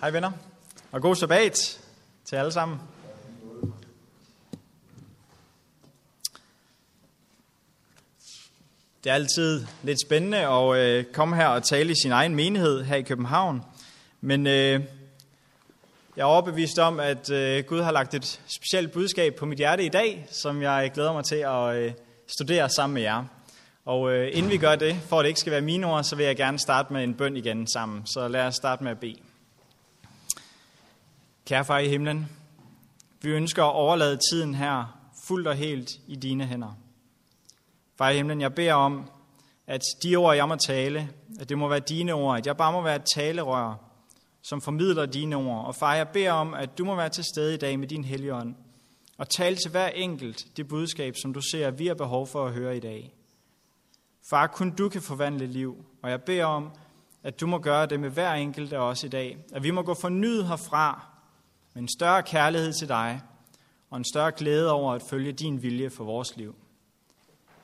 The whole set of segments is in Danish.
Hej venner, og god sabbat til alle sammen. Det er altid lidt spændende at øh, komme her og tale i sin egen menighed her i København. Men øh, jeg er overbevist om, at øh, Gud har lagt et specielt budskab på mit hjerte i dag, som jeg glæder mig til at øh, studere sammen med jer. Og øh, inden vi gør det, for at det ikke skal være mine ord, så vil jeg gerne starte med en bøn igen sammen. Så lad os starte med at bede. Kære far i himlen, vi ønsker at overlade tiden her fuldt og helt i dine hænder. Far i himlen, jeg beder om, at de ord, jeg må tale, at det må være dine ord, at jeg bare må være et talerør, som formidler dine ord. Og far, jeg beder om, at du må være til stede i dag med din hellige ånd, og tale til hver enkelt det budskab, som du ser, vi har behov for at høre i dag. Far, kun du kan forvandle liv, og jeg beder om, at du må gøre det med hver enkelt af os i dag. At vi må gå fornyet herfra med en større kærlighed til dig, og en større glæde over at følge din vilje for vores liv.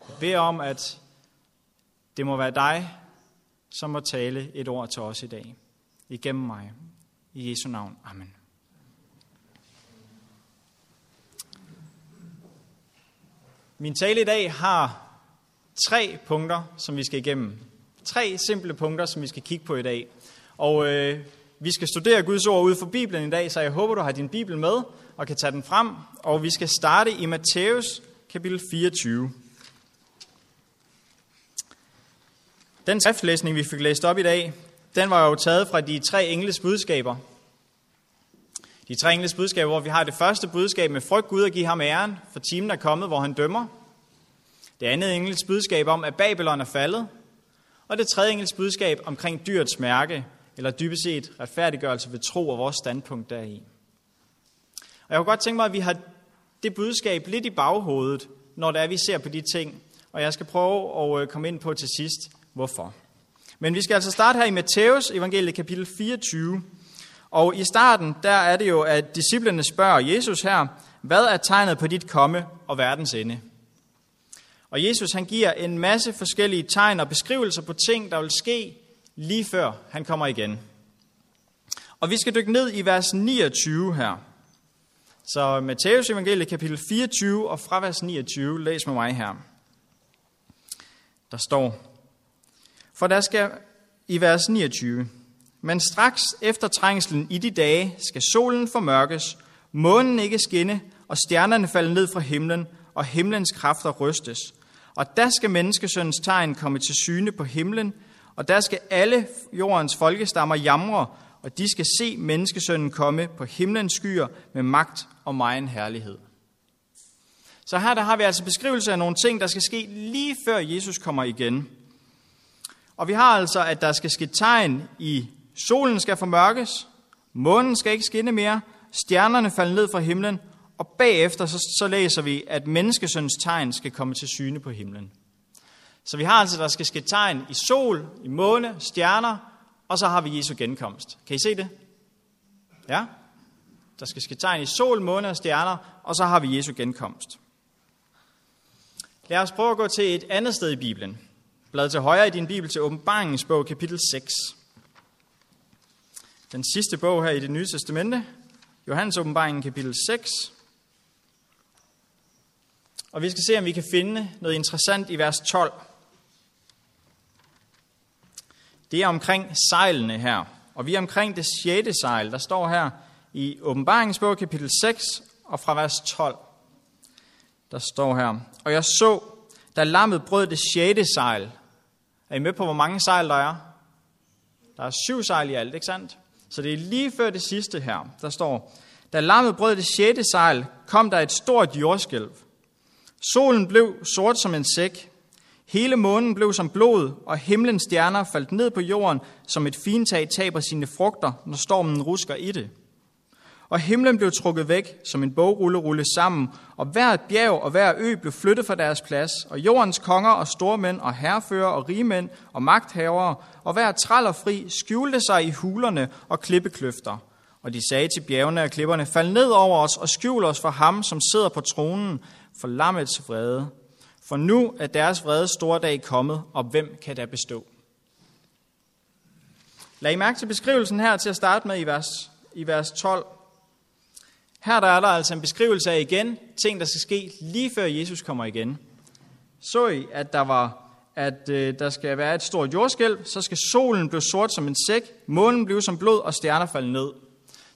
Jeg beder om, at det må være dig, som må tale et ord til os i dag. Igennem mig. I Jesu navn. Amen. Min tale i dag har tre punkter, som vi skal igennem. Tre simple punkter, som vi skal kigge på i dag. Og øh, vi skal studere Guds ord ud for Bibelen i dag, så jeg håber, du har din Bibel med og kan tage den frem. Og vi skal starte i Matthæus kapitel 24. Den skriftlæsning, vi fik læst op i dag, den var jo taget fra de tre engles budskaber. De tre engles budskaber, hvor vi har det første budskab med frygt Gud og give ham æren, for timen er kommet, hvor han dømmer. Det andet engels budskab om, at Babylon er faldet. Og det tredje engels budskab omkring dyrets mærke, eller dybest set retfærdiggørelse ved tro og vores standpunkt deri. Og jeg kunne godt tænke mig, at vi har det budskab lidt i baghovedet, når det er, vi ser på de ting. Og jeg skal prøve at øh, komme ind på til sidst, hvorfor. Men vi skal altså starte her i Matthæus evangeliet kapitel 24. Og i starten, der er det jo, at disciplene spørger Jesus her, hvad er tegnet på dit komme og verdens ende? Og Jesus han giver en masse forskellige tegn og beskrivelser på ting, der vil ske lige før han kommer igen. Og vi skal dykke ned i vers 29 her. Så Matthæus evangeliet kapitel 24 og fra vers 29, læs med mig her. Der står, for der skal i vers 29, men straks efter trængslen i de dage skal solen formørkes, månen ikke skinne, og stjernerne falde ned fra himlen, og himlens kræfter rystes. Og der skal menneskesøndens tegn komme til syne på himlen, og der skal alle jordens folkestammer jamre, og de skal se menneskesønnen komme på himlens skyer med magt og megen herlighed. Så her der har vi altså beskrivelse af nogle ting, der skal ske lige før Jesus kommer igen. Og vi har altså, at der skal ske tegn i solen skal formørkes, månen skal ikke skinne mere, stjernerne falder ned fra himlen, og bagefter så, så læser vi, at menneskesøns tegn skal komme til syne på himlen. Så vi har altså, der skal ske tegn i sol, i måne, stjerner, og så har vi Jesu genkomst. Kan I se det? Ja? Der skal ske tegn i sol, måne og stjerner, og så har vi Jesu genkomst. Lad os prøve at gå til et andet sted i Bibelen. Blad til højre i din Bibel til åbenbaringens bog, kapitel 6. Den sidste bog her i det nye testamente, Johannes åbenbaringen, kapitel 6. Og vi skal se, om vi kan finde noget interessant i vers 12. Det er omkring sejlene her. Og vi er omkring det sjette sejl, der står her i åbenbaringsbog kapitel 6 og fra vers 12. Der står her, og jeg så, da lammet brød det sjette sejl. Er I med på, hvor mange sejl der er? Der er syv sejl i alt, ikke sandt? Så det er lige før det sidste her. Der står, da lammet brød det sjette sejl, kom der et stort jordskælv. Solen blev sort som en sæk. Hele månen blev som blod, og himlens stjerner faldt ned på jorden, som et fintag taber sine frugter, når stormen rusker i det. Og himlen blev trukket væk, som en bogrulle rulle sammen, og hvert bjerg og hver ø blev flyttet fra deres plads, og jordens konger og stormænd og herrefører og rigmænd og magthavere, og hver træl og fri skjulte sig i hulerne og klippekløfter. Og de sagde til bjergene og klipperne, fald ned over os og skjul os for ham, som sidder på tronen, for lammets vrede. For nu er deres vrede store dag kommet, og hvem kan der bestå? Lad I mærke til beskrivelsen her til at starte med i vers, i vers 12. Her der er der altså en beskrivelse af igen ting, der skal ske lige før Jesus kommer igen. Så I, at der var at øh, der skal være et stort jordskælv, så skal solen blive sort som en sæk, månen blive som blod og stjerner falde ned.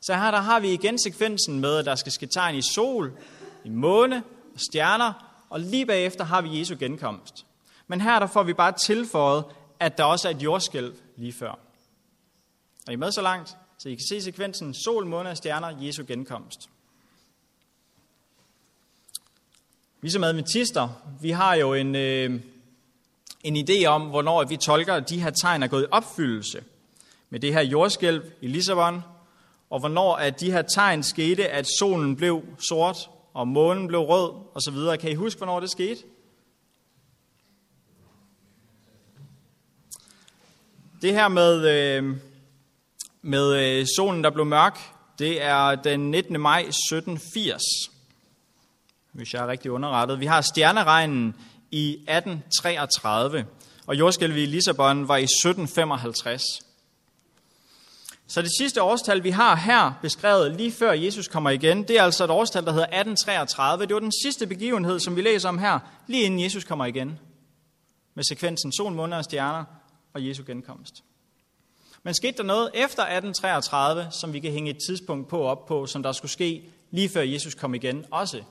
Så her der har vi igen sekvensen med, at der skal ske tegn i sol, i måne og stjerner, og lige bagefter har vi Jesu genkomst. Men her der får vi bare tilføjet, at der også er et jordskælv lige før. Er I med så langt? Så I kan se sekvensen sol, måne og stjerner, Jesu genkomst. Vi som adventister, vi har jo en, øh, en idé om, hvornår vi tolker, at de her tegn er gået i opfyldelse med det her jordskælv i Lissabon, og hvornår at de her tegn skete, at solen blev sort, og månen blev rød, og så videre. Kan I huske, hvornår det skete? Det her med, øh, med øh, solen, der blev mørk, det er den 19. maj 1780, hvis jeg er rigtig underrettet. Vi har stjerneregnen i 1833, og jordskælvet i Lissabon var i 1755. Så det sidste årstal, vi har her beskrevet lige før Jesus kommer igen, det er altså et årstal, der hedder 1833. Det var den sidste begivenhed, som vi læser om her, lige inden Jesus kommer igen. Med sekvensen sol, måneder og stjerner og Jesu genkomst. Men skete der noget efter 1833, som vi kan hænge et tidspunkt på op på, som der skulle ske lige før Jesus kom igen også?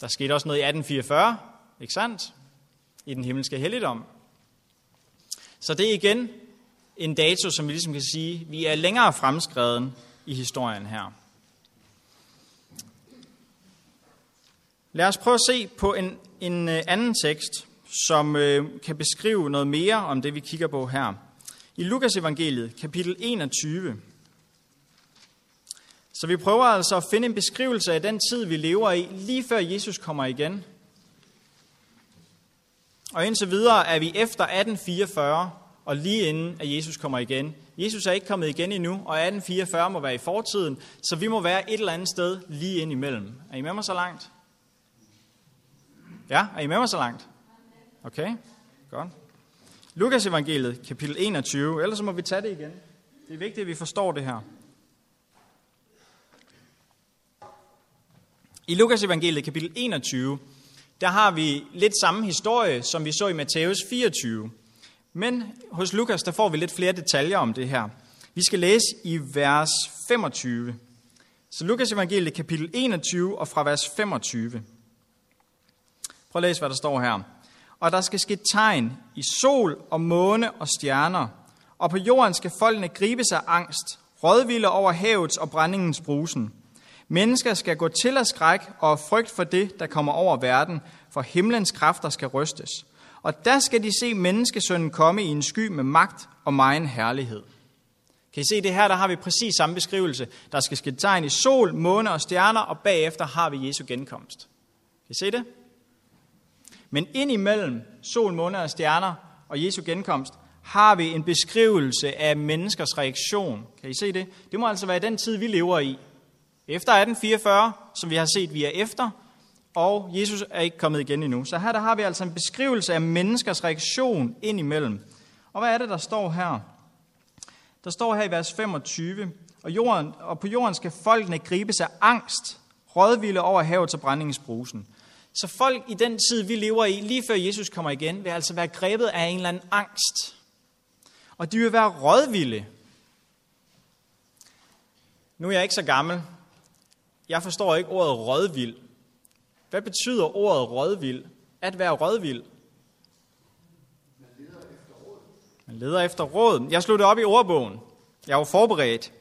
Der skete også noget i 1844, ikke sandt? I den himmelske helligdom. Så det er igen en dato, som vi ligesom kan sige, vi er længere fremskreden i historien her. Lad os prøve at se på en, en øh, anden tekst, som øh, kan beskrive noget mere om det, vi kigger på her. I Lukas evangeliet, kapitel 21. Så vi prøver altså at finde en beskrivelse af den tid, vi lever i, lige før Jesus kommer igen. Og indtil videre er vi efter 1844, og lige inden at Jesus kommer igen. Jesus er ikke kommet igen endnu, og 1844 må være i fortiden, så vi må være et eller andet sted lige ind imellem. Er I med mig så langt? Ja, er I med mig så langt? Okay, godt. Lukas evangeliet, kapitel 21, ellers så må vi tage det igen. Det er vigtigt, at vi forstår det her. I Lukas evangeliet, kapitel 21, der har vi lidt samme historie, som vi så i Matthæus 24. Men hos Lukas, der får vi lidt flere detaljer om det her. Vi skal læse i vers 25. Så Lukas evangeliet, kapitel 21 og fra vers 25. Prøv at læse, hvad der står her. Og der skal ske tegn i sol og måne og stjerner, og på jorden skal folkene gribe sig angst, rådvilde over havets og brændingens brusen. Mennesker skal gå til af skræk og frygt for det, der kommer over verden, for himlens kræfter skal rystes. Og der skal de se menneskesønnen komme i en sky med magt og megen herlighed. Kan I se det her, der har vi præcis samme beskrivelse. Der skal ske tegn i sol, måne og stjerner, og bagefter har vi Jesu genkomst. Kan I se det? Men ind imellem sol, måne og stjerner og Jesu genkomst, har vi en beskrivelse af menneskers reaktion. Kan I se det? Det må altså være den tid, vi lever i. Efter 1844, som vi har set, vi er efter, og Jesus er ikke kommet igen endnu. Så her der har vi altså en beskrivelse af menneskers reaktion indimellem. Og hvad er det, der står her? Der står her i vers 25, og, jorden, og på jorden skal folkene gribe sig angst, rådvilde over havet til brændingsbrusen. Så folk i den tid, vi lever i, lige før Jesus kommer igen, vil altså være grebet af en eller anden angst. Og de vil være rådvilde. Nu er jeg ikke så gammel, jeg forstår ikke ordet rådvild. Hvad betyder ordet rådvild? At være rådvild? Man leder efter råd. Man leder efter råd. Jeg slog det op i ordbogen. Jeg var forberedt.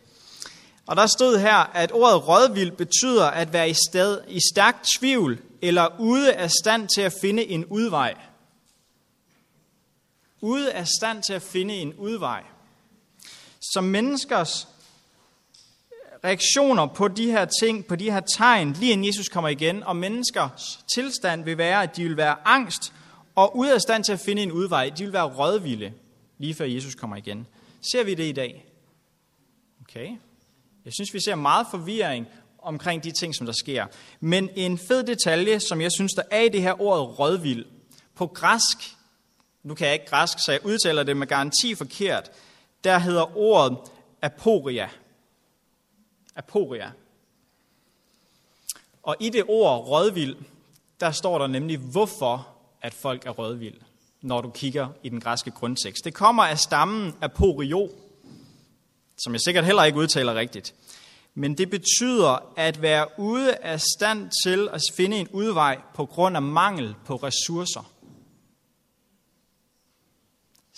Og der stod her, at ordet rådvild betyder at være i, sted, i stærk tvivl eller ude af stand til at finde en udvej. Ude af stand til at finde en udvej. Som menneskers reaktioner på de her ting, på de her tegn, lige inden Jesus kommer igen, og menneskers tilstand vil være, at de vil være angst og ude af stand til at finde en udvej. De vil være rådvilde, lige før Jesus kommer igen. Ser vi det i dag? Okay. Jeg synes, vi ser meget forvirring omkring de ting, som der sker. Men en fed detalje, som jeg synes, der er i det her ord rådvild. På græsk, nu kan jeg ikke græsk, så jeg udtaler det med garanti forkert, der hedder ordet aporia. Aporia. Og i det ord rødvild, der står der nemlig, hvorfor at folk er rødvild, når du kigger i den græske grundtekst. Det kommer af stammen aporio, som jeg sikkert heller ikke udtaler rigtigt. Men det betyder at være ude af stand til at finde en udvej på grund af mangel på ressourcer.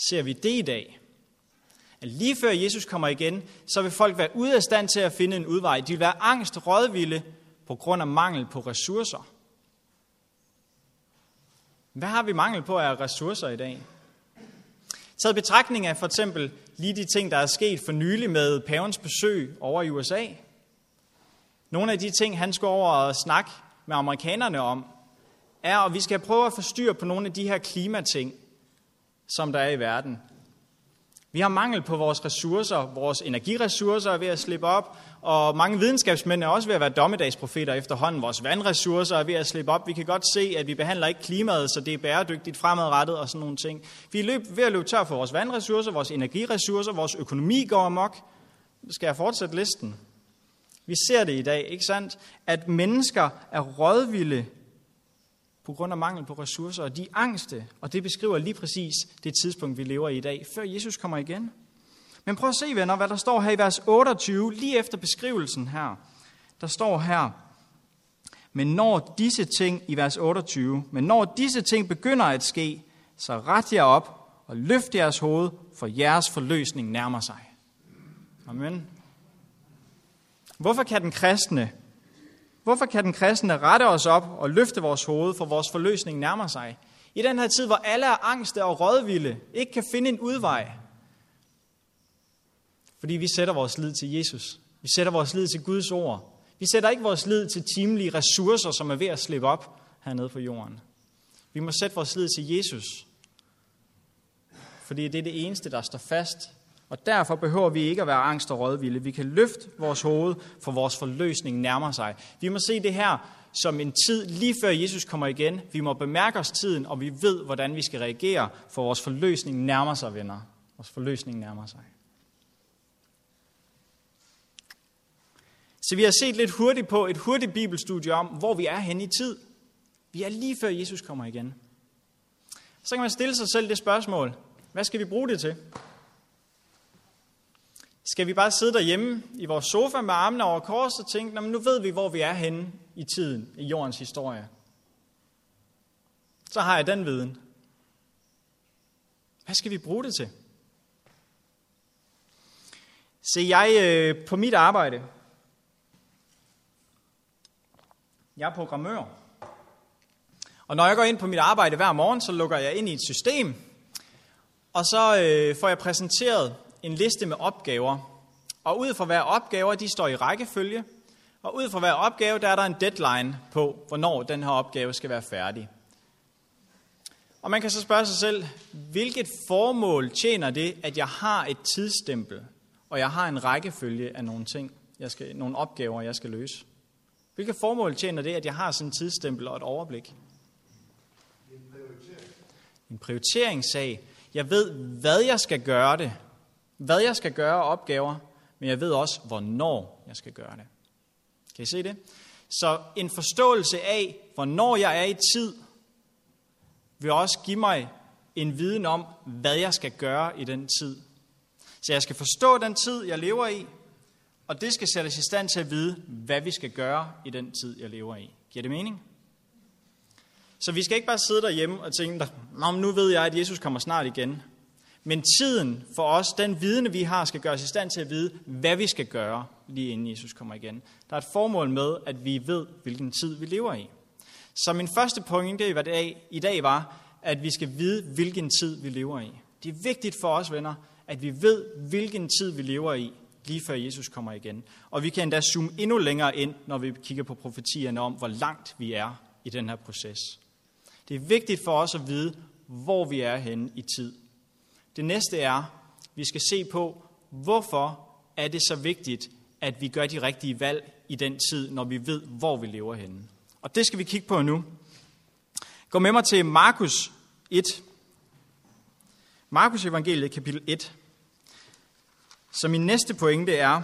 Ser vi det i dag? At lige før Jesus kommer igen, så vil folk være ude af stand til at finde en udvej. De vil være angst, rådvilde på grund af mangel på ressourcer. Hvad har vi mangel på af ressourcer i dag? Taget betragtning af for eksempel lige de ting, der er sket for nylig med pavens besøg over i USA. Nogle af de ting, han skal over og snakke med amerikanerne om, er, at vi skal prøve at forstyrre på nogle af de her klimating, som der er i verden. Vi har mangel på vores ressourcer, vores energiressourcer er ved at slippe op, og mange videnskabsmænd er også ved at være dommedagsprofeter efterhånden. Vores vandressourcer er ved at slippe op. Vi kan godt se, at vi behandler ikke klimaet, så det er bæredygtigt fremadrettet og sådan nogle ting. Vi er ved at løbe tør for vores vandressourcer, vores energiressourcer, vores økonomi går amok. Skal jeg fortsætte listen? Vi ser det i dag, ikke sandt? At mennesker er rådvilde på grund af mangel på ressourcer, og de er angste, og det beskriver lige præcis det tidspunkt, vi lever i i dag, før Jesus kommer igen. Men prøv at se, venner, hvad der står her i vers 28, lige efter beskrivelsen her. Der står her, men når disse ting, i vers 28, men når disse ting begynder at ske, så ret jer op og løft jeres hoved, for jeres forløsning nærmer sig. Amen. Hvorfor kan den kristne Hvorfor kan den kristne rette os op og løfte vores hoved, for vores forløsning nærmer sig? I den her tid, hvor alle er angste og rådvilde, ikke kan finde en udvej. Fordi vi sætter vores lid til Jesus. Vi sætter vores lid til Guds ord. Vi sætter ikke vores lid til timelige ressourcer, som er ved at slippe op hernede på jorden. Vi må sætte vores lid til Jesus. Fordi det er det eneste, der står fast og derfor behøver vi ikke at være angst og rådvilde. Vi kan løfte vores hoved, for vores forløsning nærmer sig. Vi må se det her som en tid lige før Jesus kommer igen. Vi må bemærke os tiden, og vi ved, hvordan vi skal reagere, for vores forløsning nærmer sig, venner. Vores forløsning nærmer sig. Så vi har set lidt hurtigt på et hurtigt bibelstudie om, hvor vi er henne i tid. Vi er lige før Jesus kommer igen. Så kan man stille sig selv det spørgsmål, hvad skal vi bruge det til? Skal vi bare sidde derhjemme i vores sofa med armene over kors og tænke, nu ved vi, hvor vi er henne i tiden, i jordens historie. Så har jeg den viden. Hvad skal vi bruge det til? Se, jeg øh, på mit arbejde, jeg er programmør. Og når jeg går ind på mit arbejde hver morgen, så lukker jeg ind i et system, og så øh, får jeg præsenteret en liste med opgaver. Og ud fra hver opgave, de står i rækkefølge. Og ud fra hver opgave, der er der en deadline på, hvornår den her opgave skal være færdig. Og man kan så spørge sig selv, hvilket formål tjener det, at jeg har et tidsstempel, og jeg har en rækkefølge af nogle ting, jeg skal, nogle opgaver, jeg skal løse? Hvilket formål tjener det, at jeg har sådan en tidsstempel og et overblik? En prioritering. En prioriteringssag. Jeg ved, hvad jeg skal gøre det, hvad jeg skal gøre opgaver, men jeg ved også, hvornår jeg skal gøre det. Kan I se det? Så en forståelse af, hvornår jeg er i tid, vil også give mig en viden om, hvad jeg skal gøre i den tid. Så jeg skal forstå den tid, jeg lever i, og det skal sættes i stand til at vide, hvad vi skal gøre i den tid, jeg lever i. Giver det mening? Så vi skal ikke bare sidde derhjemme og tænke, nu ved jeg, at Jesus kommer snart igen. Men tiden for os, den viden vi har, skal gøre os i stand til at vide, hvad vi skal gøre, lige inden Jesus kommer igen. Der er et formål med, at vi ved, hvilken tid vi lever i. Så min første pointe i dag var, at vi skal vide, hvilken tid vi lever i. Det er vigtigt for os, venner, at vi ved, hvilken tid vi lever i, lige før Jesus kommer igen. Og vi kan endda zoome endnu længere ind, når vi kigger på profetierne om, hvor langt vi er i den her proces. Det er vigtigt for os at vide, hvor vi er henne i tid. Det næste er, vi skal se på, hvorfor er det så vigtigt, at vi gør de rigtige valg i den tid, når vi ved, hvor vi lever henne. Og det skal vi kigge på nu. Gå med mig til Markus 1. Markus evangeliet kapitel 1. Så min næste pointe er,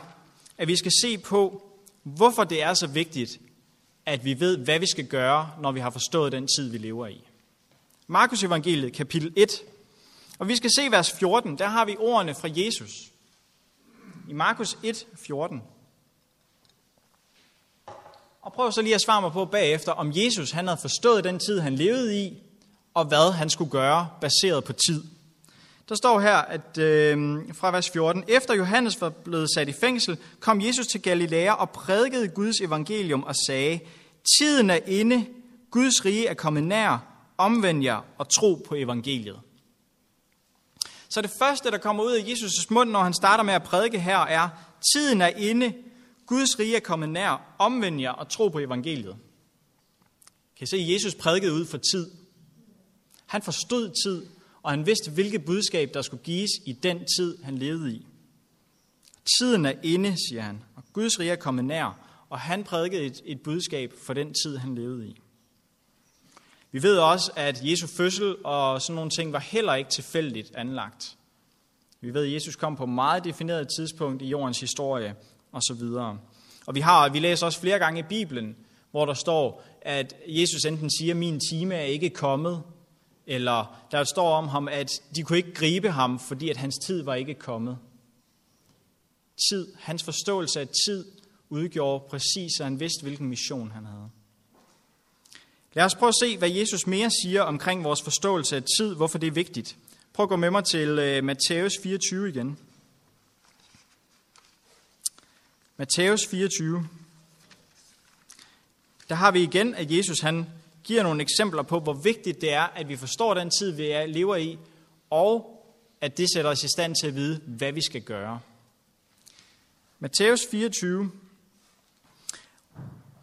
at vi skal se på, hvorfor det er så vigtigt, at vi ved, hvad vi skal gøre, når vi har forstået den tid, vi lever i. Markus evangeliet kapitel 1. Og vi skal se vers 14, der har vi ordene fra Jesus. I Markus 1, 14. Og prøv så lige at svare mig på bagefter, om Jesus han havde forstået den tid, han levede i, og hvad han skulle gøre, baseret på tid. Der står her, at øh, fra vers 14, efter Johannes var blevet sat i fængsel, kom Jesus til Galilea og prædikede Guds evangelium og sagde, tiden er inde, Guds rige er kommet nær, omvend jer og tro på evangeliet. Så det første, der kommer ud af Jesus' mund, når han starter med at prædike her, er, tiden er inde, Guds rige er kommet nær, omvend jer og tro på evangeliet. Kan I se, Jesus prædikede ud for tid. Han forstod tid, og han vidste, hvilket budskab, der skulle gives i den tid, han levede i. Tiden er inde, siger han, og Guds rige er kommet nær, og han prædikede et, et budskab for den tid, han levede i. Vi ved også, at Jesu fødsel og sådan nogle ting var heller ikke tilfældigt anlagt. Vi ved, at Jesus kom på et meget defineret tidspunkt i jordens historie osv. Og vi har, vi læser også flere gange i Bibelen, hvor der står, at Jesus enten siger, min time er ikke kommet, eller der står om ham, at de kunne ikke gribe ham, fordi at hans tid var ikke kommet. Tid, hans forståelse af tid, udgjorde præcis, så han vidste, hvilken mission han havde. Lad os prøve at se, hvad Jesus mere siger omkring vores forståelse af tid, hvorfor det er vigtigt. Prøv at gå med mig til uh, Matthæus 24 igen. Matthæus 24. Der har vi igen, at Jesus han giver nogle eksempler på, hvor vigtigt det er, at vi forstår den tid, vi lever i, og at det sætter os i stand til at vide, hvad vi skal gøre. Matthæus 24.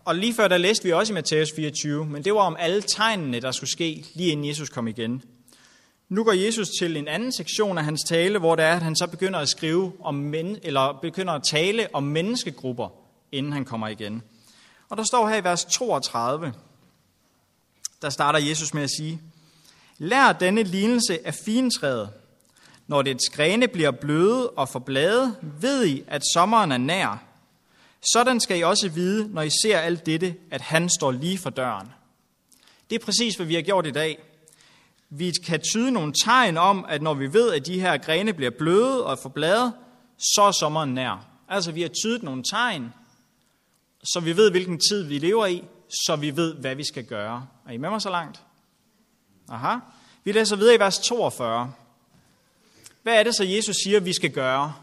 Og lige før der læste vi også i Matthæus 24, men det var om alle tegnene, der skulle ske, lige inden Jesus kom igen. Nu går Jesus til en anden sektion af hans tale, hvor det er, at han så begynder at skrive om men, eller begynder at tale om menneskegrupper, inden han kommer igen. Og der står her i vers 32, der starter Jesus med at sige, Lær denne lignelse af fintræet. Når dets grene bliver bløde og forblade, ved I, at sommeren er nær. Sådan skal I også vide, når I ser alt dette, at han står lige for døren. Det er præcis, hvad vi har gjort i dag. Vi kan tyde nogle tegn om, at når vi ved, at de her grene bliver bløde og får blade, så er sommeren nær. Altså, vi har tydet nogle tegn, så vi ved, hvilken tid vi lever i, så vi ved, hvad vi skal gøre. Er I med mig så langt? Aha. Vi læser videre i vers 42. Hvad er det så, Jesus siger, vi skal gøre?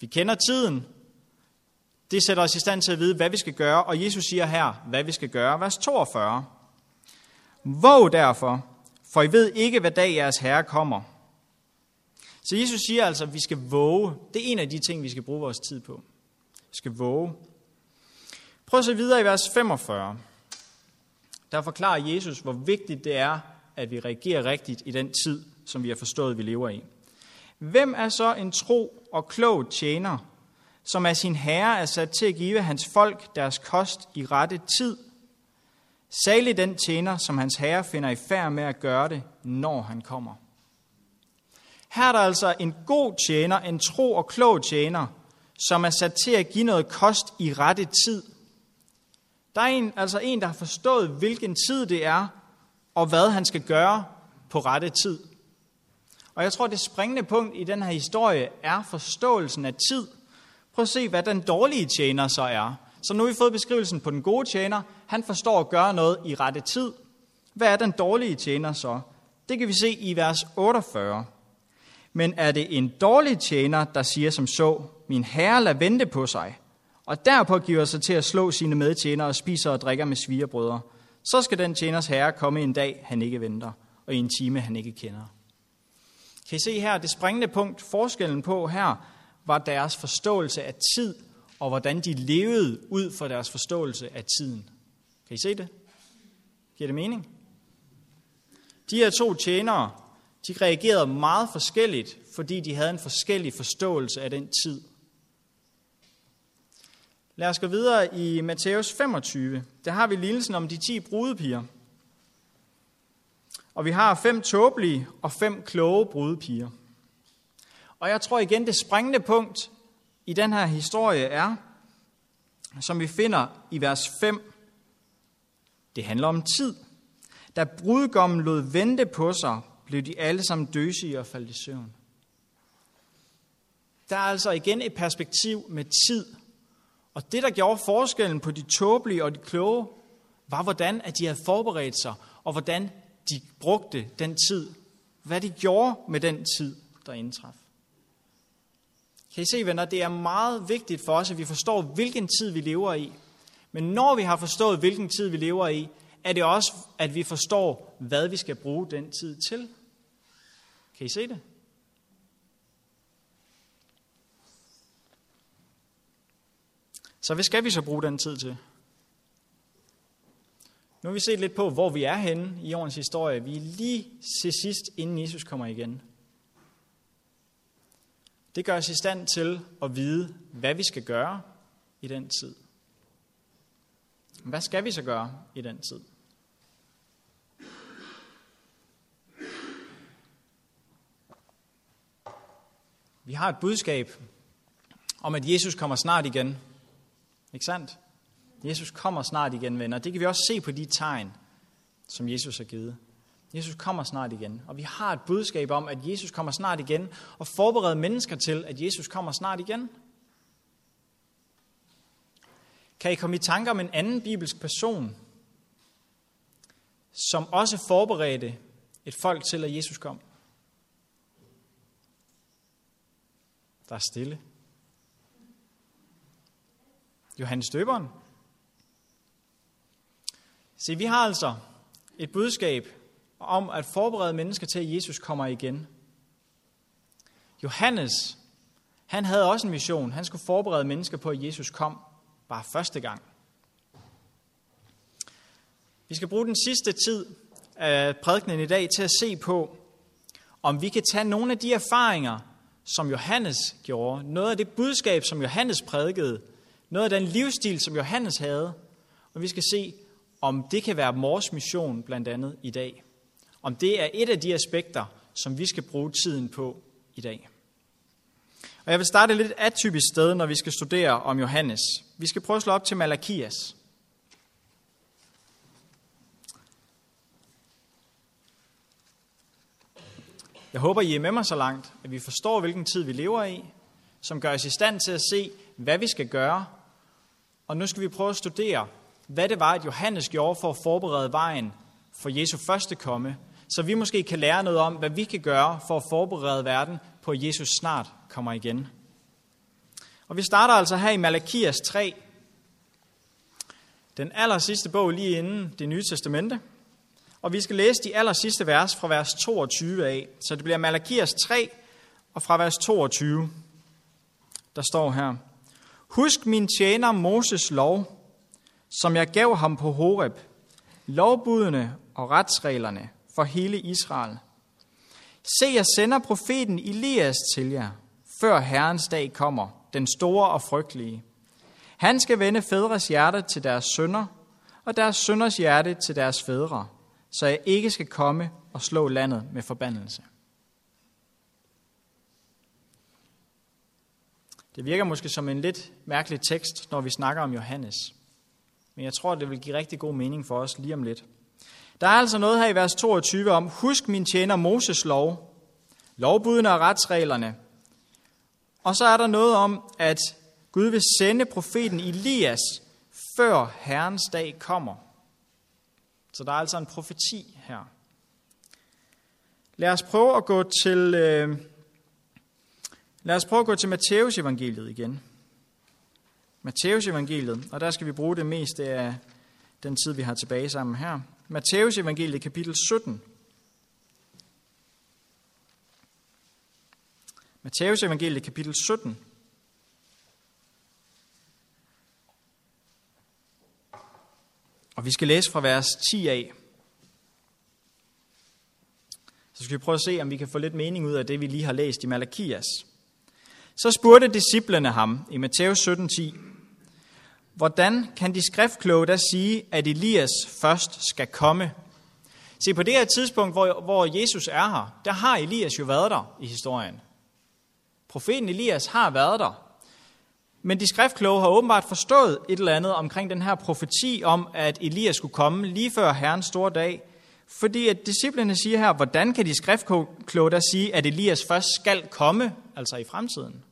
Vi kender tiden. Det sætter os i stand til at vide, hvad vi skal gøre, og Jesus siger her, hvad vi skal gøre. Vers 42. Våg derfor, for I ved ikke, hvad dag jeres herre kommer. Så Jesus siger altså, at vi skal våge. Det er en af de ting, vi skal bruge vores tid på. Vi skal våge. Prøv at se videre i vers 45. Der forklarer Jesus, hvor vigtigt det er, at vi reagerer rigtigt i den tid, som vi har forstået, vi lever i. Hvem er så en tro og klog tjener, som af sin herre er sat til at give hans folk deres kost i rette tid? Særligt den tjener, som hans herre finder i færd med at gøre det, når han kommer. Her er der altså en god tjener, en tro og klog tjener, som er sat til at give noget kost i rette tid. Der er en, altså en, der har forstået, hvilken tid det er, og hvad han skal gøre på rette tid. Og jeg tror, det springende punkt i den her historie er forståelsen af tid. Prøv at se, hvad den dårlige tjener så er. Så nu har vi fået beskrivelsen på den gode tjener. Han forstår at gøre noget i rette tid. Hvad er den dårlige tjener så? Det kan vi se i vers 48. Men er det en dårlig tjener, der siger som så, min herre lader vente på sig, og derpå giver sig til at slå sine medtjenere og spiser og drikker med svigerbrødre, så skal den tjeners herre komme en dag, han ikke venter, og i en time, han ikke kender. Kan I se her, det springende punkt, forskellen på her, var deres forståelse af tid, og hvordan de levede ud fra deres forståelse af tiden. Kan I se det? Giver det mening? De her to tjenere, de reagerede meget forskelligt, fordi de havde en forskellig forståelse af den tid. Lad os gå videre i Matthæus 25. Der har vi lignelsen om de 10 brudepiger. Og vi har fem tåbelige og fem kloge brudepiger. Og jeg tror igen, det springende punkt i den her historie er, som vi finder i vers 5, det handler om tid. Da brudgommen lod vente på sig, blev de alle sammen døsige og faldt i søvn. Der er altså igen et perspektiv med tid. Og det, der gjorde forskellen på de tåbelige og de kloge, var hvordan at de havde forberedt sig, og hvordan de brugte den tid. Hvad de gjorde med den tid, der indtraf. Kan I se, venner, det er meget vigtigt for os, at vi forstår, hvilken tid vi lever i. Men når vi har forstået, hvilken tid vi lever i, er det også, at vi forstår, hvad vi skal bruge den tid til. Kan I se det? Så hvad skal vi så bruge den tid til? Nu har vi set lidt på, hvor vi er henne i årens historie. Vi er lige til sidst, inden Jesus kommer igen. Det gør os i stand til at vide, hvad vi skal gøre i den tid. Hvad skal vi så gøre i den tid? Vi har et budskab om, at Jesus kommer snart igen. Ikke sandt? Jesus kommer snart igen, venner. Det kan vi også se på de tegn, som Jesus har givet. Jesus kommer snart igen. Og vi har et budskab om, at Jesus kommer snart igen, og forbereder mennesker til, at Jesus kommer snart igen. Kan I komme i tanke om en anden bibelsk person, som også forberedte et folk til, at Jesus kom? Der er stille. Johannes Døberen. Se, vi har altså et budskab om at forberede mennesker til, at Jesus kommer igen. Johannes, han havde også en mission. Han skulle forberede mennesker på, at Jesus kom bare første gang. Vi skal bruge den sidste tid af prædikenen i dag til at se på, om vi kan tage nogle af de erfaringer, som Johannes gjorde, noget af det budskab, som Johannes prædikede, noget af den livsstil, som Johannes havde, og vi skal se, om det kan være vores mission blandt andet i dag. Om det er et af de aspekter, som vi skal bruge tiden på i dag. Og jeg vil starte et lidt atypisk sted, når vi skal studere om Johannes. Vi skal prøve at slå op til Malakias. Jeg håber, I er med mig så langt, at vi forstår, hvilken tid vi lever i, som gør os i stand til at se, hvad vi skal gøre. Og nu skal vi prøve at studere, hvad det var, at Johannes gjorde for at forberede vejen for Jesu første komme, så vi måske kan lære noget om, hvad vi kan gøre for at forberede verden på, at Jesus snart kommer igen. Og vi starter altså her i Malakias 3, den aller sidste bog lige inden det nye testamente. Og vi skal læse de aller sidste vers fra vers 22 af. Så det bliver Malakias 3 og fra vers 22. Der står her. Husk min tjener Moses lov, som jeg gav ham på Horeb, lovbudene og retsreglerne for hele Israel. Se, jeg sender profeten Elias til jer, før Herrens dag kommer, den store og frygtelige. Han skal vende fædres hjerte til deres sønner, og deres sønners hjerte til deres fædre, så jeg ikke skal komme og slå landet med forbandelse. Det virker måske som en lidt mærkelig tekst, når vi snakker om Johannes. Men jeg tror, det vil give rigtig god mening for os lige om lidt. Der er altså noget her i vers 22 om, husk min tjener Moses lov, lovbudene og retsreglerne. Og så er der noget om, at Gud vil sende profeten Elias, før Herrens dag kommer. Så der er altså en profeti her. Lad os prøve at gå til, øh, lad os prøve at gå til Matteus evangeliet igen. Matteus evangeliet, og der skal vi bruge det meste af den tid, vi har tilbage sammen her. Matteus evangeliet kapitel 17. Matteus evangeliet kapitel 17. Og vi skal læse fra vers 10 af. Så skal vi prøve at se, om vi kan få lidt mening ud af det, vi lige har læst i Malakias. Så spurgte disciplene ham i Matteus 17:10, Hvordan kan de skriftkloge da sige, at Elias først skal komme? Se, på det her tidspunkt, hvor, hvor Jesus er her, der har Elias jo været der i historien. Profeten Elias har været der. Men de skriftkloge har åbenbart forstået et eller andet omkring den her profeti om, at Elias skulle komme lige før Herrens store dag. Fordi at disciplene siger her, hvordan kan de skriftkloge da sige, at Elias først skal komme, altså i fremtiden?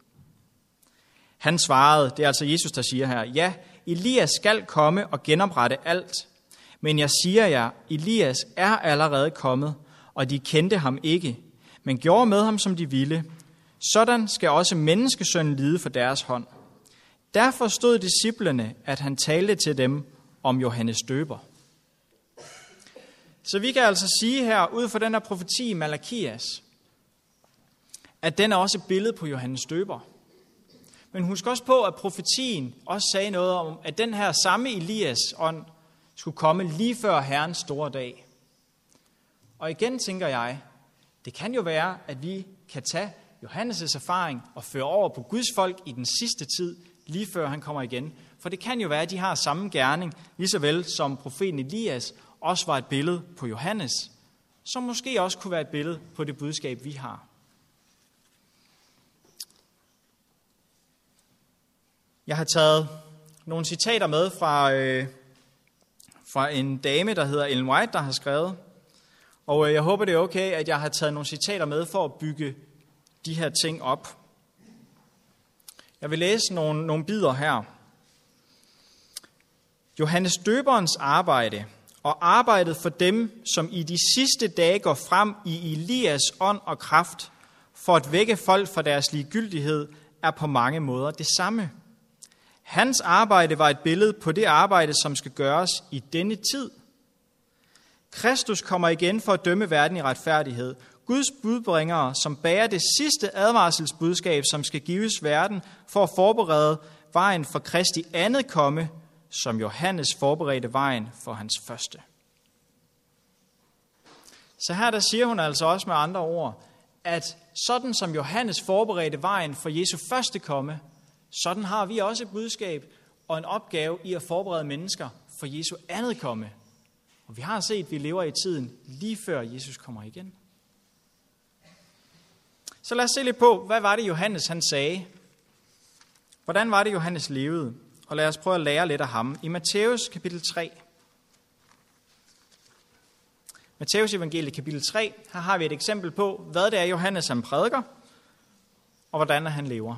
Han svarede, det er altså Jesus, der siger her, ja, Elias skal komme og genoprette alt. Men jeg siger jer, Elias er allerede kommet, og de kendte ham ikke, men gjorde med ham, som de ville. Sådan skal også menneskesønnen lide for deres hånd. Derfor stod disciplene, at han talte til dem om Johannes døber. Så vi kan altså sige her, ud fra den her profeti i Malakias, at den er også et billede på Johannes døber. Men husk også på, at profetien også sagde noget om, at den her samme Elias ånd skulle komme lige før Herrens store dag. Og igen tænker jeg, det kan jo være, at vi kan tage Johannes' erfaring og føre over på Guds folk i den sidste tid, lige før han kommer igen. For det kan jo være, at de har samme gerning, lige så vel som profeten Elias også var et billede på Johannes, som måske også kunne være et billede på det budskab, vi har. Jeg har taget nogle citater med fra, øh, fra en dame, der hedder Ellen White, der har skrevet. Og øh, jeg håber, det er okay, at jeg har taget nogle citater med for at bygge de her ting op. Jeg vil læse nogle, nogle bidder her. Johannes Døberens arbejde og arbejdet for dem, som i de sidste dage går frem i Elias ånd og kraft, for at vække folk fra deres ligegyldighed, er på mange måder det samme. Hans arbejde var et billede på det arbejde, som skal gøres i denne tid. Kristus kommer igen for at dømme verden i retfærdighed. Guds budbringere, som bærer det sidste advarselsbudskab, som skal gives verden for at forberede vejen for Kristi andet komme, som Johannes forberedte vejen for hans første. Så her der siger hun altså også med andre ord, at sådan som Johannes forberedte vejen for Jesu første komme, sådan har vi også et budskab og en opgave i at forberede mennesker for Jesu andet komme. Og vi har set, at vi lever i tiden lige før Jesus kommer igen. Så lad os se lidt på, hvad var det Johannes han sagde? Hvordan var det Johannes levede? Og lad os prøve at lære lidt af ham. I Matthæus kapitel 3. Matthæus evangeliet kapitel 3, her har vi et eksempel på, hvad det er Johannes han prædiker, og hvordan han lever.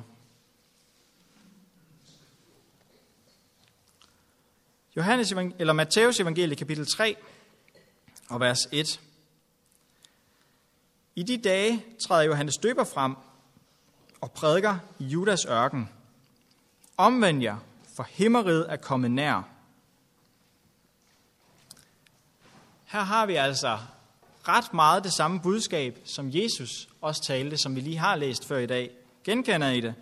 Johannes, eller Matteus evangelie kapitel 3 og vers 1. I de dage træder Johannes døber frem og prædiker i Judas ørken. Omvend jer, for himmeriget er kommet nær. Her har vi altså ret meget det samme budskab, som Jesus også talte, som vi lige har læst før i dag. Genkender I det?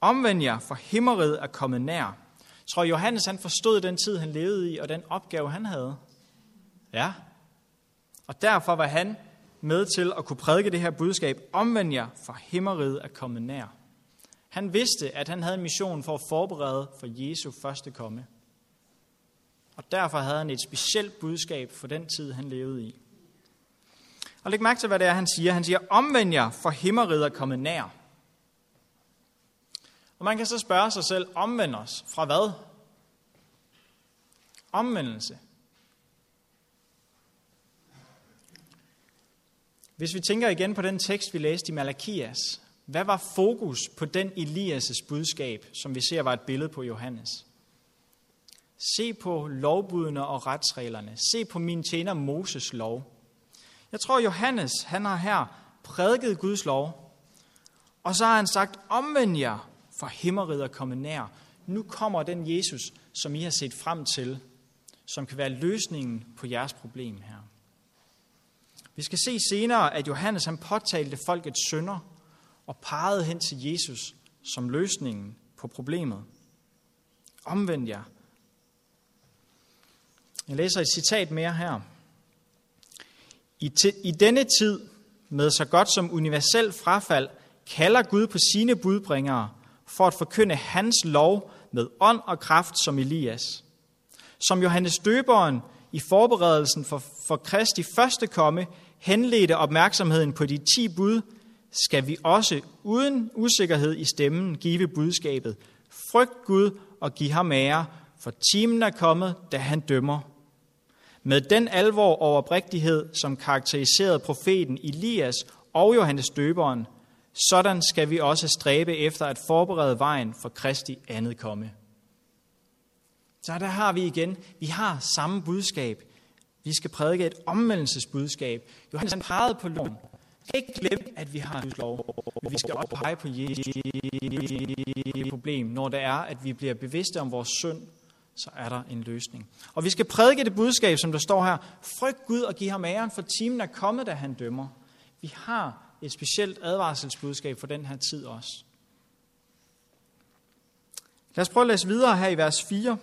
Omvend jer, for himmeriget er kommet nær. Tror Johannes han forstod den tid, han levede i, og den opgave, han havde? Ja. Og derfor var han med til at kunne prædike det her budskab, omvend jer, for himmeriget er kommet nær. Han vidste, at han havde en mission for at forberede for Jesu første komme. Og derfor havde han et specielt budskab for den tid, han levede i. Og læg mærke til, hvad det er, han siger. Han siger, omvend jer, for himmeriget er kommet nær. Og man kan så spørge sig selv, omvend os fra hvad? Omvendelse. Hvis vi tænker igen på den tekst, vi læste i Malakias, hvad var fokus på den Elias' budskab, som vi ser var et billede på Johannes? Se på lovbudene og retsreglerne. Se på min tjener Moses lov. Jeg tror, Johannes han har her prædiket Guds lov, og så har han sagt, omvend jer, for himmeriget er kommet nær. Nu kommer den Jesus, som I har set frem til, som kan være løsningen på jeres problem her. Vi skal se senere, at Johannes han påtalte folkets synder og pegede hen til Jesus som løsningen på problemet. Omvend jer. Jeg læser et citat mere her. I, I denne tid med så godt som universel frafald kalder Gud på sine budbringere for at forkynde hans lov med ånd og kraft som Elias. Som Johannes Døberen i forberedelsen for, for Kristi første komme henledte opmærksomheden på de ti bud, skal vi også uden usikkerhed i stemmen give budskabet. Frygt Gud og giv ham ære, for timen er kommet, da han dømmer. Med den alvor og oprigtighed, som karakteriserede profeten Elias og Johannes døberen, sådan skal vi også stræbe efter at forberede vejen for Kristi andet komme. Så der har vi igen, vi har samme budskab. Vi skal prædike et omvendelsesbudskab. Johannes han pegede på loven. Vi skal ikke glemme, at vi har en lov. Men vi skal også pege på Jesus problem. Når det er, at vi bliver bevidste om vores synd, så er der en løsning. Og vi skal prædike det budskab, som der står her. Frygt Gud og giv ham æren, for timen er kommet, da han dømmer. Vi har et specielt advarselsbudskab for den her tid også. Lad os prøve at læse videre her i vers 4.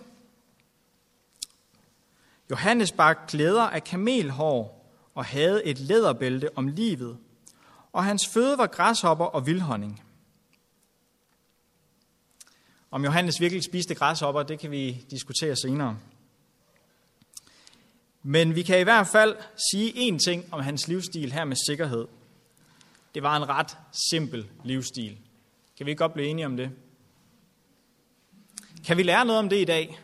Johannes bar klæder af kamelhår og havde et læderbælte om livet, og hans føde var græshopper og vildhonning. Om Johannes virkelig spiste græshopper, det kan vi diskutere senere. Men vi kan i hvert fald sige én ting om hans livsstil her med sikkerhed. Det var en ret simpel livsstil. Kan vi ikke godt blive enige om det? Kan vi lære noget om det i dag?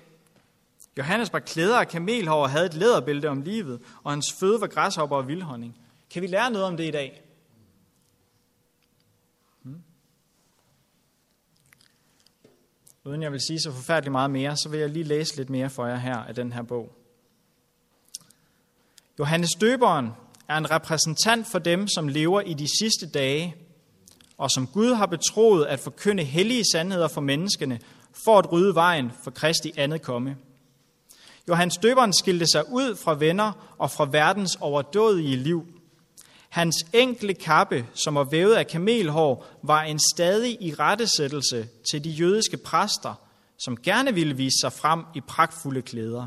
Johannes var klæder af kamelhår og havde et læderbælte om livet, og hans føde var græshopper og vildhonning. Kan vi lære noget om det i dag? Hmm? Uden jeg vil sige så forfærdeligt meget mere, så vil jeg lige læse lidt mere for jer her af den her bog. Johannes Døberen er en repræsentant for dem, som lever i de sidste dage, og som Gud har betroet at forkynde hellige sandheder for menneskene, for at rydde vejen for Kristi andet komme. Johannes Døberen skilte sig ud fra venner og fra verdens overdådige liv. Hans enkle kappe, som var vævet af kamelhår, var en stadig i rettesættelse til de jødiske præster, som gerne ville vise sig frem i pragtfulde klæder.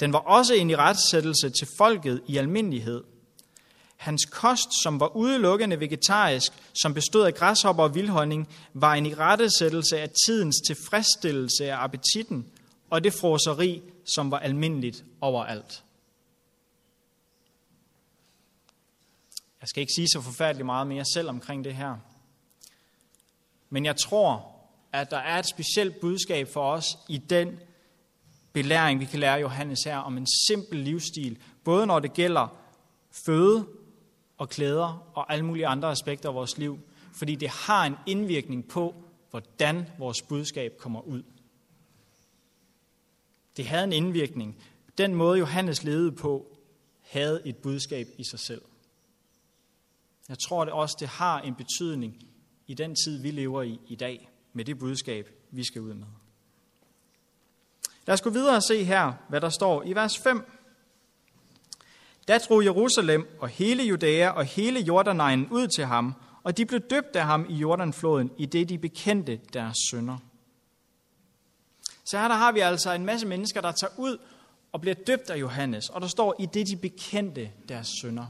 Den var også en i rettesættelse til folket i almindelighed. Hans kost, som var udelukkende vegetarisk, som bestod af græshopper og vildhonning, var en i rettesættelse af tidens tilfredsstillelse af appetitten og det froseri, som var almindeligt overalt. Jeg skal ikke sige så forfærdeligt meget mere selv omkring det her. Men jeg tror, at der er et specielt budskab for os i den belæring, vi kan lære Johannes her om en simpel livsstil, både når det gælder føde og klæder og alle mulige andre aspekter af vores liv, fordi det har en indvirkning på, hvordan vores budskab kommer ud. Det havde en indvirkning. Den måde, Johannes levede på, havde et budskab i sig selv. Jeg tror det også, det har en betydning i den tid, vi lever i i dag, med det budskab, vi skal ud med. Lad os gå videre og se her, hvad der står i vers 5. Da drog Jerusalem og hele Judæa og hele Jordanegnen ud til ham, og de blev døbt af ham i Jordanfloden, i det de bekendte deres sønder. Så her der har vi altså en masse mennesker, der tager ud og bliver døbt af Johannes, og der står, i det de bekendte deres sønder.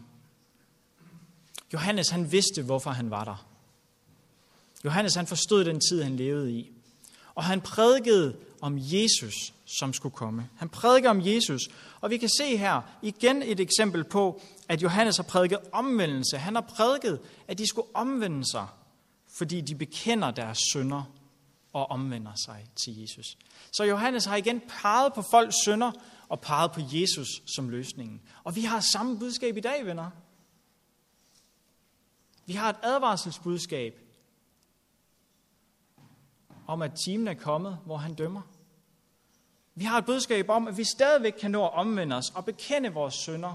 Johannes han vidste, hvorfor han var der. Johannes han forstod den tid, han levede i. Og han prædikede om Jesus, som skulle komme. Han prædiker om Jesus, og vi kan se her igen et eksempel på, at Johannes har prædiket omvendelse. Han har prædiket, at de skulle omvende sig, fordi de bekender deres synder og omvender sig til Jesus. Så Johannes har igen peget på folks synder og peget på Jesus som løsningen. Og vi har samme budskab i dag, venner. Vi har et advarselsbudskab om, at timen er kommet, hvor han dømmer. Vi har et budskab om, at vi stadigvæk kan nå at omvende os og bekende vores synder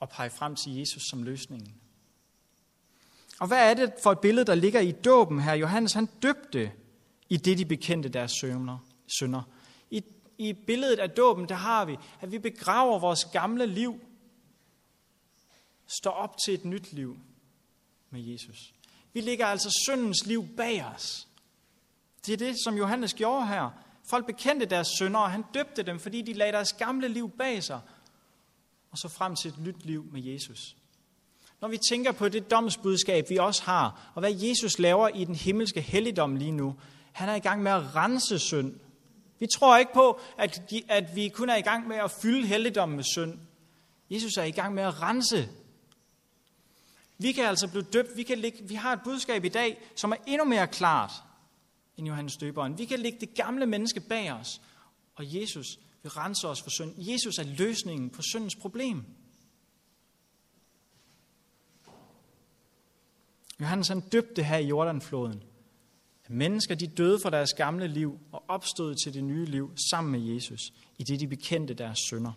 og pege frem til Jesus som løsningen. Og hvad er det for et billede, der ligger i dåben her? Johannes han døbte i det, de bekendte deres synder. I, I billedet af dåben, der har vi, at vi begraver vores gamle liv, står op til et nyt liv med Jesus. Vi ligger altså syndens liv bag os. Det er det, som Johannes gjorde her. Folk bekendte deres synder, og han døbte dem, fordi de lagde deres gamle liv bag sig, og så frem til et nyt liv med Jesus. Når vi tænker på det domsbudskab, vi også har, og hvad Jesus laver i den himmelske helligdom lige nu, han er i gang med at rense synd. Vi tror ikke på, at, de, at vi kun er i gang med at fylde helligdommen med synd. Jesus er i gang med at rense. Vi kan altså blive døbt. Vi, kan ligge, vi har et budskab i dag, som er endnu mere klart end Johannes døberen. Vi kan lægge det gamle menneske bag os, og Jesus vil rense os for synd. Jesus er løsningen på syndens problem. Johannes han døbte her i Jordanfloden. Mennesker de døde for deres gamle liv og opstod til det nye liv sammen med Jesus, i det de bekendte deres synder.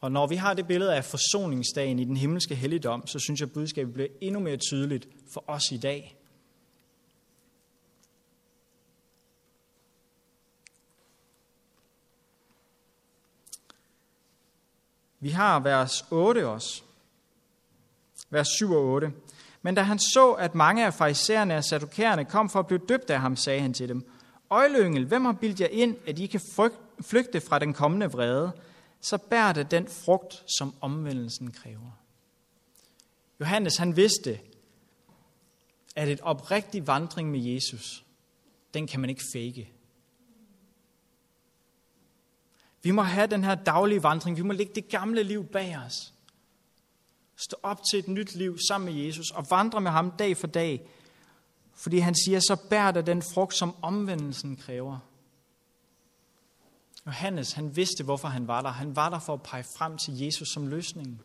Og når vi har det billede af forsoningsdagen i den himmelske helligdom, så synes jeg, at budskabet bliver endnu mere tydeligt for os i dag. Vi har vers 8 også. Vers 7 og 8. Men da han så, at mange af farisæerne og sadukærerne kom for at blive døbt af ham, sagde han til dem, Øjløngel, hvem har bildt jer ind, at I kan flygte fra den kommende vrede? Så bær det den frugt, som omvendelsen kræver. Johannes han vidste, at et oprigtig vandring med Jesus, den kan man ikke fake. Vi må have den her daglige vandring. Vi må lægge det gamle liv bag os. Stå op til et nyt liv sammen med Jesus og vandre med ham dag for dag. Fordi han siger, så bær der den frugt, som omvendelsen kræver. Johannes, han vidste, hvorfor han var der. Han var der for at pege frem til Jesus som løsningen.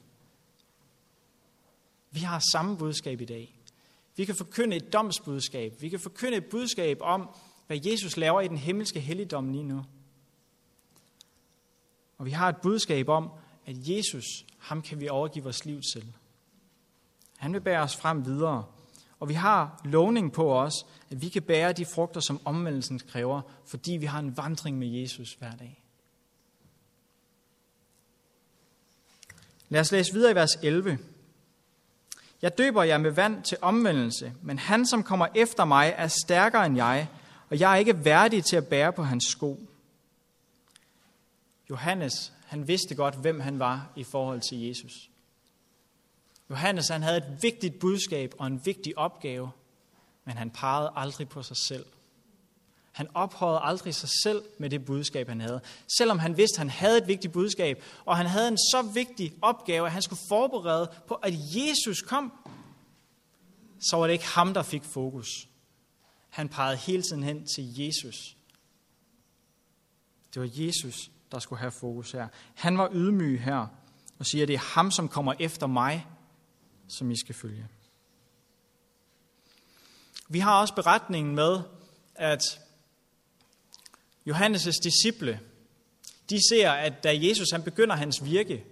Vi har samme budskab i dag. Vi kan forkynde et domsbudskab. Vi kan forkynde et budskab om, hvad Jesus laver i den himmelske helligdom lige nu. Og vi har et budskab om, at Jesus, ham kan vi overgive vores liv til. Han vil bære os frem videre. Og vi har lovning på os, at vi kan bære de frugter, som omvendelsen kræver, fordi vi har en vandring med Jesus hver dag. Lad os læse videre i vers 11. Jeg døber jer med vand til omvendelse, men han, som kommer efter mig, er stærkere end jeg, og jeg er ikke værdig til at bære på hans sko. Johannes, han vidste godt, hvem han var i forhold til Jesus. Johannes, han havde et vigtigt budskab og en vigtig opgave, men han pegede aldrig på sig selv. Han ophøjede aldrig sig selv med det budskab, han havde. Selvom han vidste, at han havde et vigtigt budskab, og han havde en så vigtig opgave, at han skulle forberede på, at Jesus kom, så var det ikke ham, der fik fokus. Han pegede hele tiden hen til Jesus. Det var Jesus, der skulle have fokus her. Han var ydmyg her og siger, at det er ham, som kommer efter mig, som I skal følge. Vi har også beretningen med, at Johannes' disciple, de ser, at da Jesus han begynder hans virke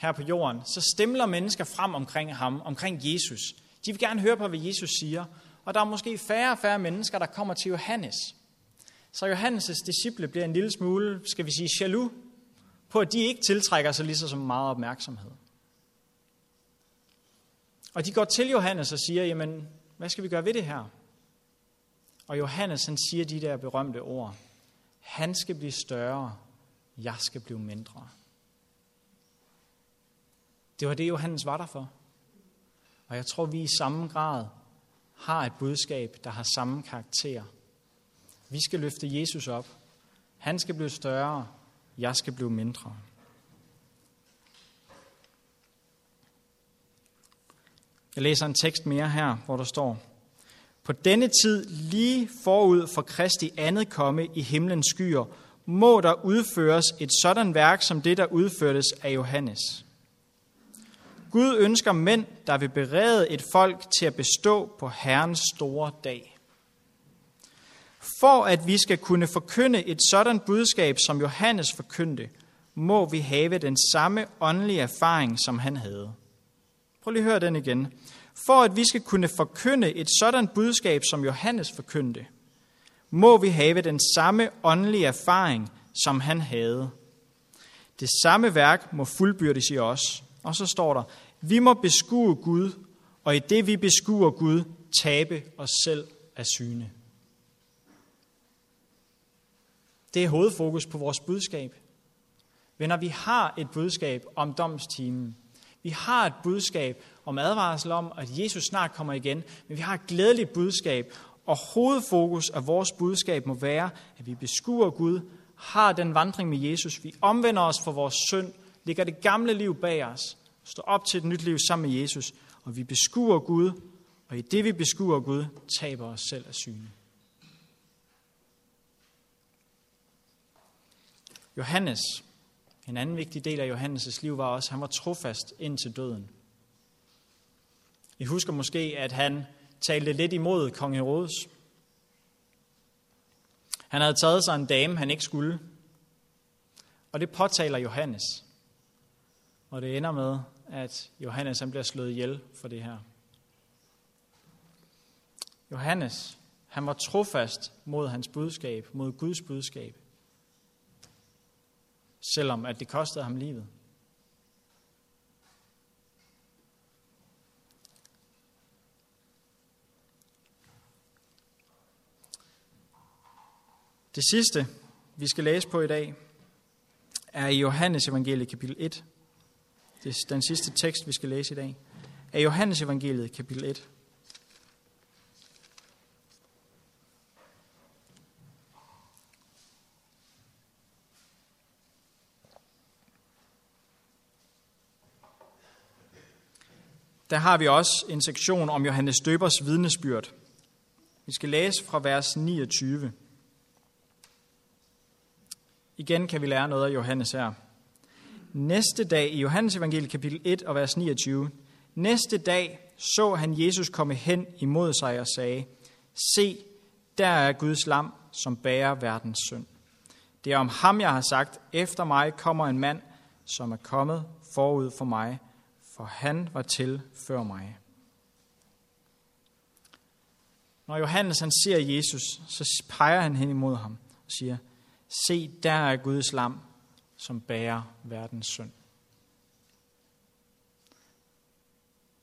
her på jorden, så stemler mennesker frem omkring ham, omkring Jesus. De vil gerne høre på, hvad Jesus siger, og der er måske færre og færre mennesker, der kommer til Johannes. Så Johannes' disciple bliver en lille smule, skal vi sige, jaloux på, at de ikke tiltrækker sig lige så meget opmærksomhed. Og de går til Johannes og siger, jamen, hvad skal vi gøre ved det her? Og Johannes, han siger de der berømte ord. Han skal blive større, jeg skal blive mindre. Det var det, Johannes var der for. Og jeg tror, vi i samme grad har et budskab, der har samme karakter. Vi skal løfte Jesus op. Han skal blive større, jeg skal blive mindre. Jeg læser en tekst mere her, hvor der står, På denne tid, lige forud for Kristi andet komme i himlens skyer, må der udføres et sådan værk som det, der udførtes af Johannes. Gud ønsker mænd, der vil berede et folk til at bestå på Herrens store dag. For at vi skal kunne forkynde et sådan budskab, som Johannes forkyndte, må vi have den samme åndelige erfaring, som han havde. Prøv lige at høre den igen. For at vi skal kunne forkynde et sådan budskab, som Johannes forkyndte, må vi have den samme åndelige erfaring, som han havde. Det samme værk må fuldbyrdes i os. Og så står der, vi må beskue Gud, og i det vi beskuer Gud, tabe os selv af syne. Det er hovedfokus på vores budskab. Venner, vi har et budskab om domstimen. Vi har et budskab om advarsel om, at Jesus snart kommer igen, men vi har et glædeligt budskab, og hovedfokus af vores budskab må være, at vi beskuer Gud, har den vandring med Jesus, vi omvender os for vores synd, lægger det gamle liv bag os, står op til et nyt liv sammen med Jesus, og vi beskuer Gud, og i det vi beskuer Gud, taber os selv af syne. Johannes, en anden vigtig del af Johannes' liv var også, at han var trofast ind til døden. I husker måske, at han talte lidt imod kong Herodes. Han havde taget sig en dame, han ikke skulle. Og det påtaler Johannes. Og det ender med, at Johannes han bliver slået ihjel for det her. Johannes, han var trofast mod hans budskab, mod Guds budskab. Selvom at det kostede ham livet. Det sidste, vi skal læse på i dag, er i Johannes evangeliet kapitel 1. Det er den sidste tekst, vi skal læse i dag. Er Johannes evangeliet kapitel 1. Der har vi også en sektion om Johannes Døbers vidnesbyrd. Vi skal læse fra vers 29. Igen kan vi lære noget af Johannes her. Næste dag i Johannes evangeliet kapitel 1 og vers 29. Næste dag så han Jesus komme hen imod sig og sagde, Se, der er Guds lam, som bærer verdens synd. Det er om ham, jeg har sagt, efter mig kommer en mand, som er kommet forud for mig, for han var til før mig. Når Johannes han ser Jesus, så peger han hen imod ham og siger, Se, der er Guds lam, som bærer verdens synd.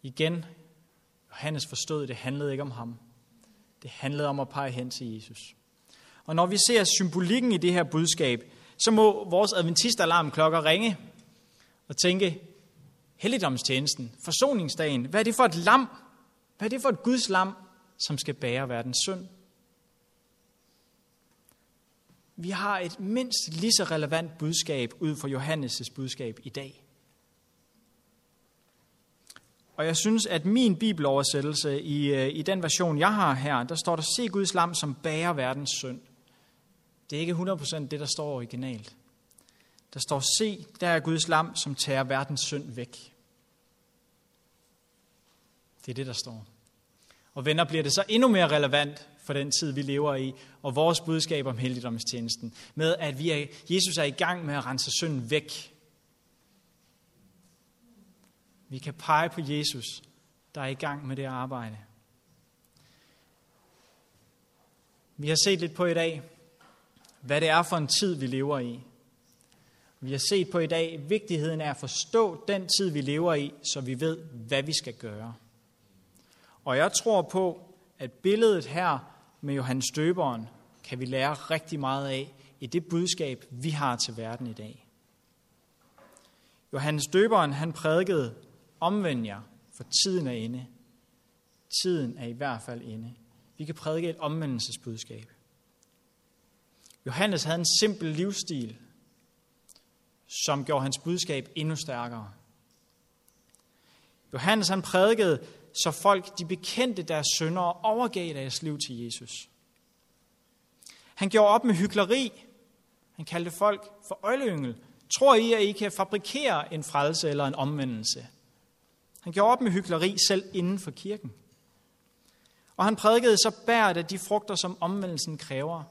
Igen, Johannes forstod, at det handlede ikke om ham. Det handlede om at pege hen til Jesus. Og når vi ser symbolikken i det her budskab, så må vores adventistalarmklokker ringe og tænke, helligdomstjenesten, forsoningsdagen, hvad er det for et lam? Hvad er det for et Guds lam, som skal bære verdens synd? vi har et mindst lige så relevant budskab ud fra Johannes' budskab i dag. Og jeg synes, at min bibeloversættelse i, øh, i den version, jeg har her, der står der, se Guds lam, som bærer verdens synd. Det er ikke 100% det, der står originalt. Der står, se, der er Guds lam, som tager verdens synd væk. Det er det, der står. Og venner, bliver det så endnu mere relevant, for den tid, vi lever i, og vores budskab om heldigdomstjenesten, med at vi er, Jesus er i gang med at rense synden væk. Vi kan pege på Jesus, der er i gang med det arbejde. Vi har set lidt på i dag, hvad det er for en tid, vi lever i. Vi har set på i dag vigtigheden af at forstå den tid, vi lever i, så vi ved, hvad vi skal gøre. Og jeg tror på, at billedet her med Johannes Døberen kan vi lære rigtig meget af i det budskab, vi har til verden i dag. Johannes Døberen, han prædikede, omvend jer, for tiden er inde. Tiden er i hvert fald inde. Vi kan prædike et omvendelsesbudskab. Johannes havde en simpel livsstil, som gjorde hans budskab endnu stærkere. Johannes han prædikede så folk de bekendte deres synder og overgav deres liv til Jesus. Han gjorde op med hykleri. Han kaldte folk for øjleyngel. Tror I, at I kan fabrikere en frelse eller en omvendelse? Han gjorde op med hykleri selv inden for kirken. Og han prædikede så bæret af de frugter, som omvendelsen kræver.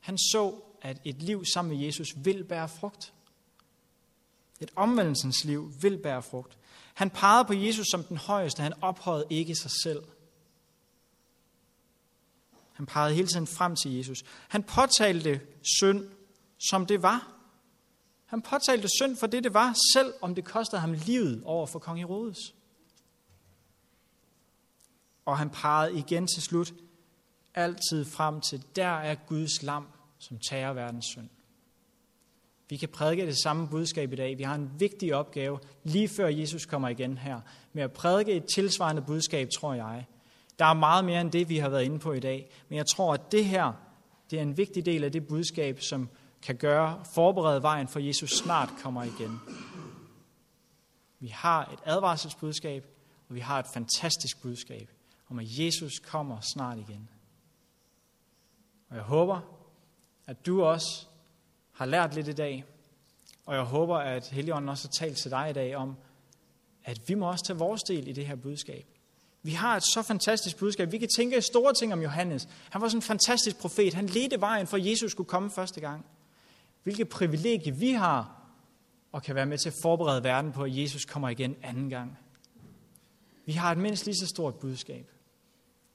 Han så, at et liv sammen med Jesus vil bære frugt. Et omvendelsens liv vil bære frugt. Han pegede på Jesus som den højeste. Han ophøjede ikke sig selv. Han pegede hele tiden frem til Jesus. Han påtalte synd, som det var. Han påtalte synd for det, det var, selv om det kostede ham livet over for kong Herodes. Og han pegede igen til slut altid frem til, der er Guds lam, som tager verdens synd. Vi kan prædike det samme budskab i dag. Vi har en vigtig opgave, lige før Jesus kommer igen her, med at prædike et tilsvarende budskab, tror jeg. Der er meget mere end det, vi har været inde på i dag. Men jeg tror, at det her, det er en vigtig del af det budskab, som kan gøre, forberede vejen for Jesus snart kommer igen. Vi har et advarselsbudskab, og vi har et fantastisk budskab om, at Jesus kommer snart igen. Og jeg håber, at du også har lært lidt i dag, og jeg håber, at Helligånden også har talt til dig i dag om, at vi må også tage vores del i det her budskab. Vi har et så fantastisk budskab. Vi kan tænke store ting om Johannes. Han var sådan en fantastisk profet. Han ledte vejen for, at Jesus skulle komme første gang. Hvilket privilegie vi har, og kan være med til at forberede verden på, at Jesus kommer igen anden gang. Vi har et mindst lige så stort budskab,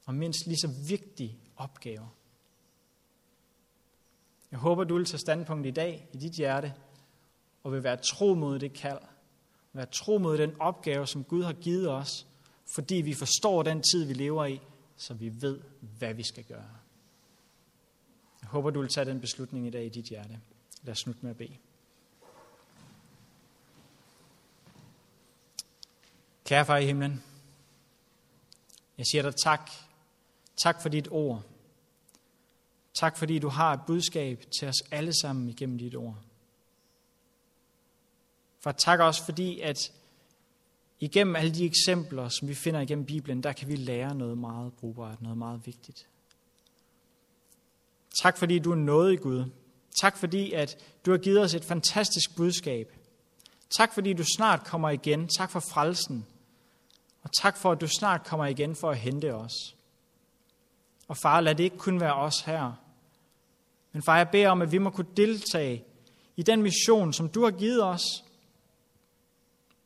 og mindst lige så vigtig opgave. Jeg håber, du vil tage standpunkt i dag i dit hjerte, og vil være tro mod det kald. Være tro mod den opgave, som Gud har givet os, fordi vi forstår den tid, vi lever i, så vi ved, hvad vi skal gøre. Jeg håber, du vil tage den beslutning i dag i dit hjerte. Lad os slutte med at bede. Kære far i himlen, jeg siger dig tak. Tak for dit ord. Tak fordi du har et budskab til os alle sammen igennem dit ord. For tak også fordi, at igennem alle de eksempler, som vi finder igennem Bibelen, der kan vi lære noget meget brugbart, noget meget vigtigt. Tak fordi du er nådig i Gud. Tak fordi, at du har givet os et fantastisk budskab. Tak fordi du snart kommer igen. Tak for frelsen. Og tak for, at du snart kommer igen for at hente os. Og far, lad det ikke kun være os her. Men far, jeg beder om, at vi må kunne deltage i den mission, som du har givet os.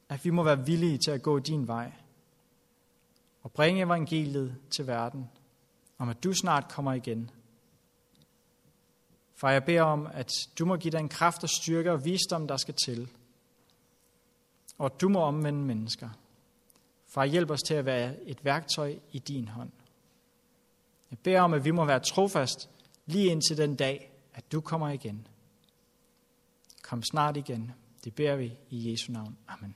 At vi må være villige til at gå din vej. Og bringe evangeliet til verden. Om at du snart kommer igen. Far, jeg beder om, at du må give dig en kraft og styrke og visdom, der skal til. Og at du må omvende mennesker. Far, hjælp os til at være et værktøj i din hånd. Jeg beder om, at vi må være trofast lige indtil den dag, at du kommer igen. Kom snart igen. Det beder vi i Jesu navn. Amen.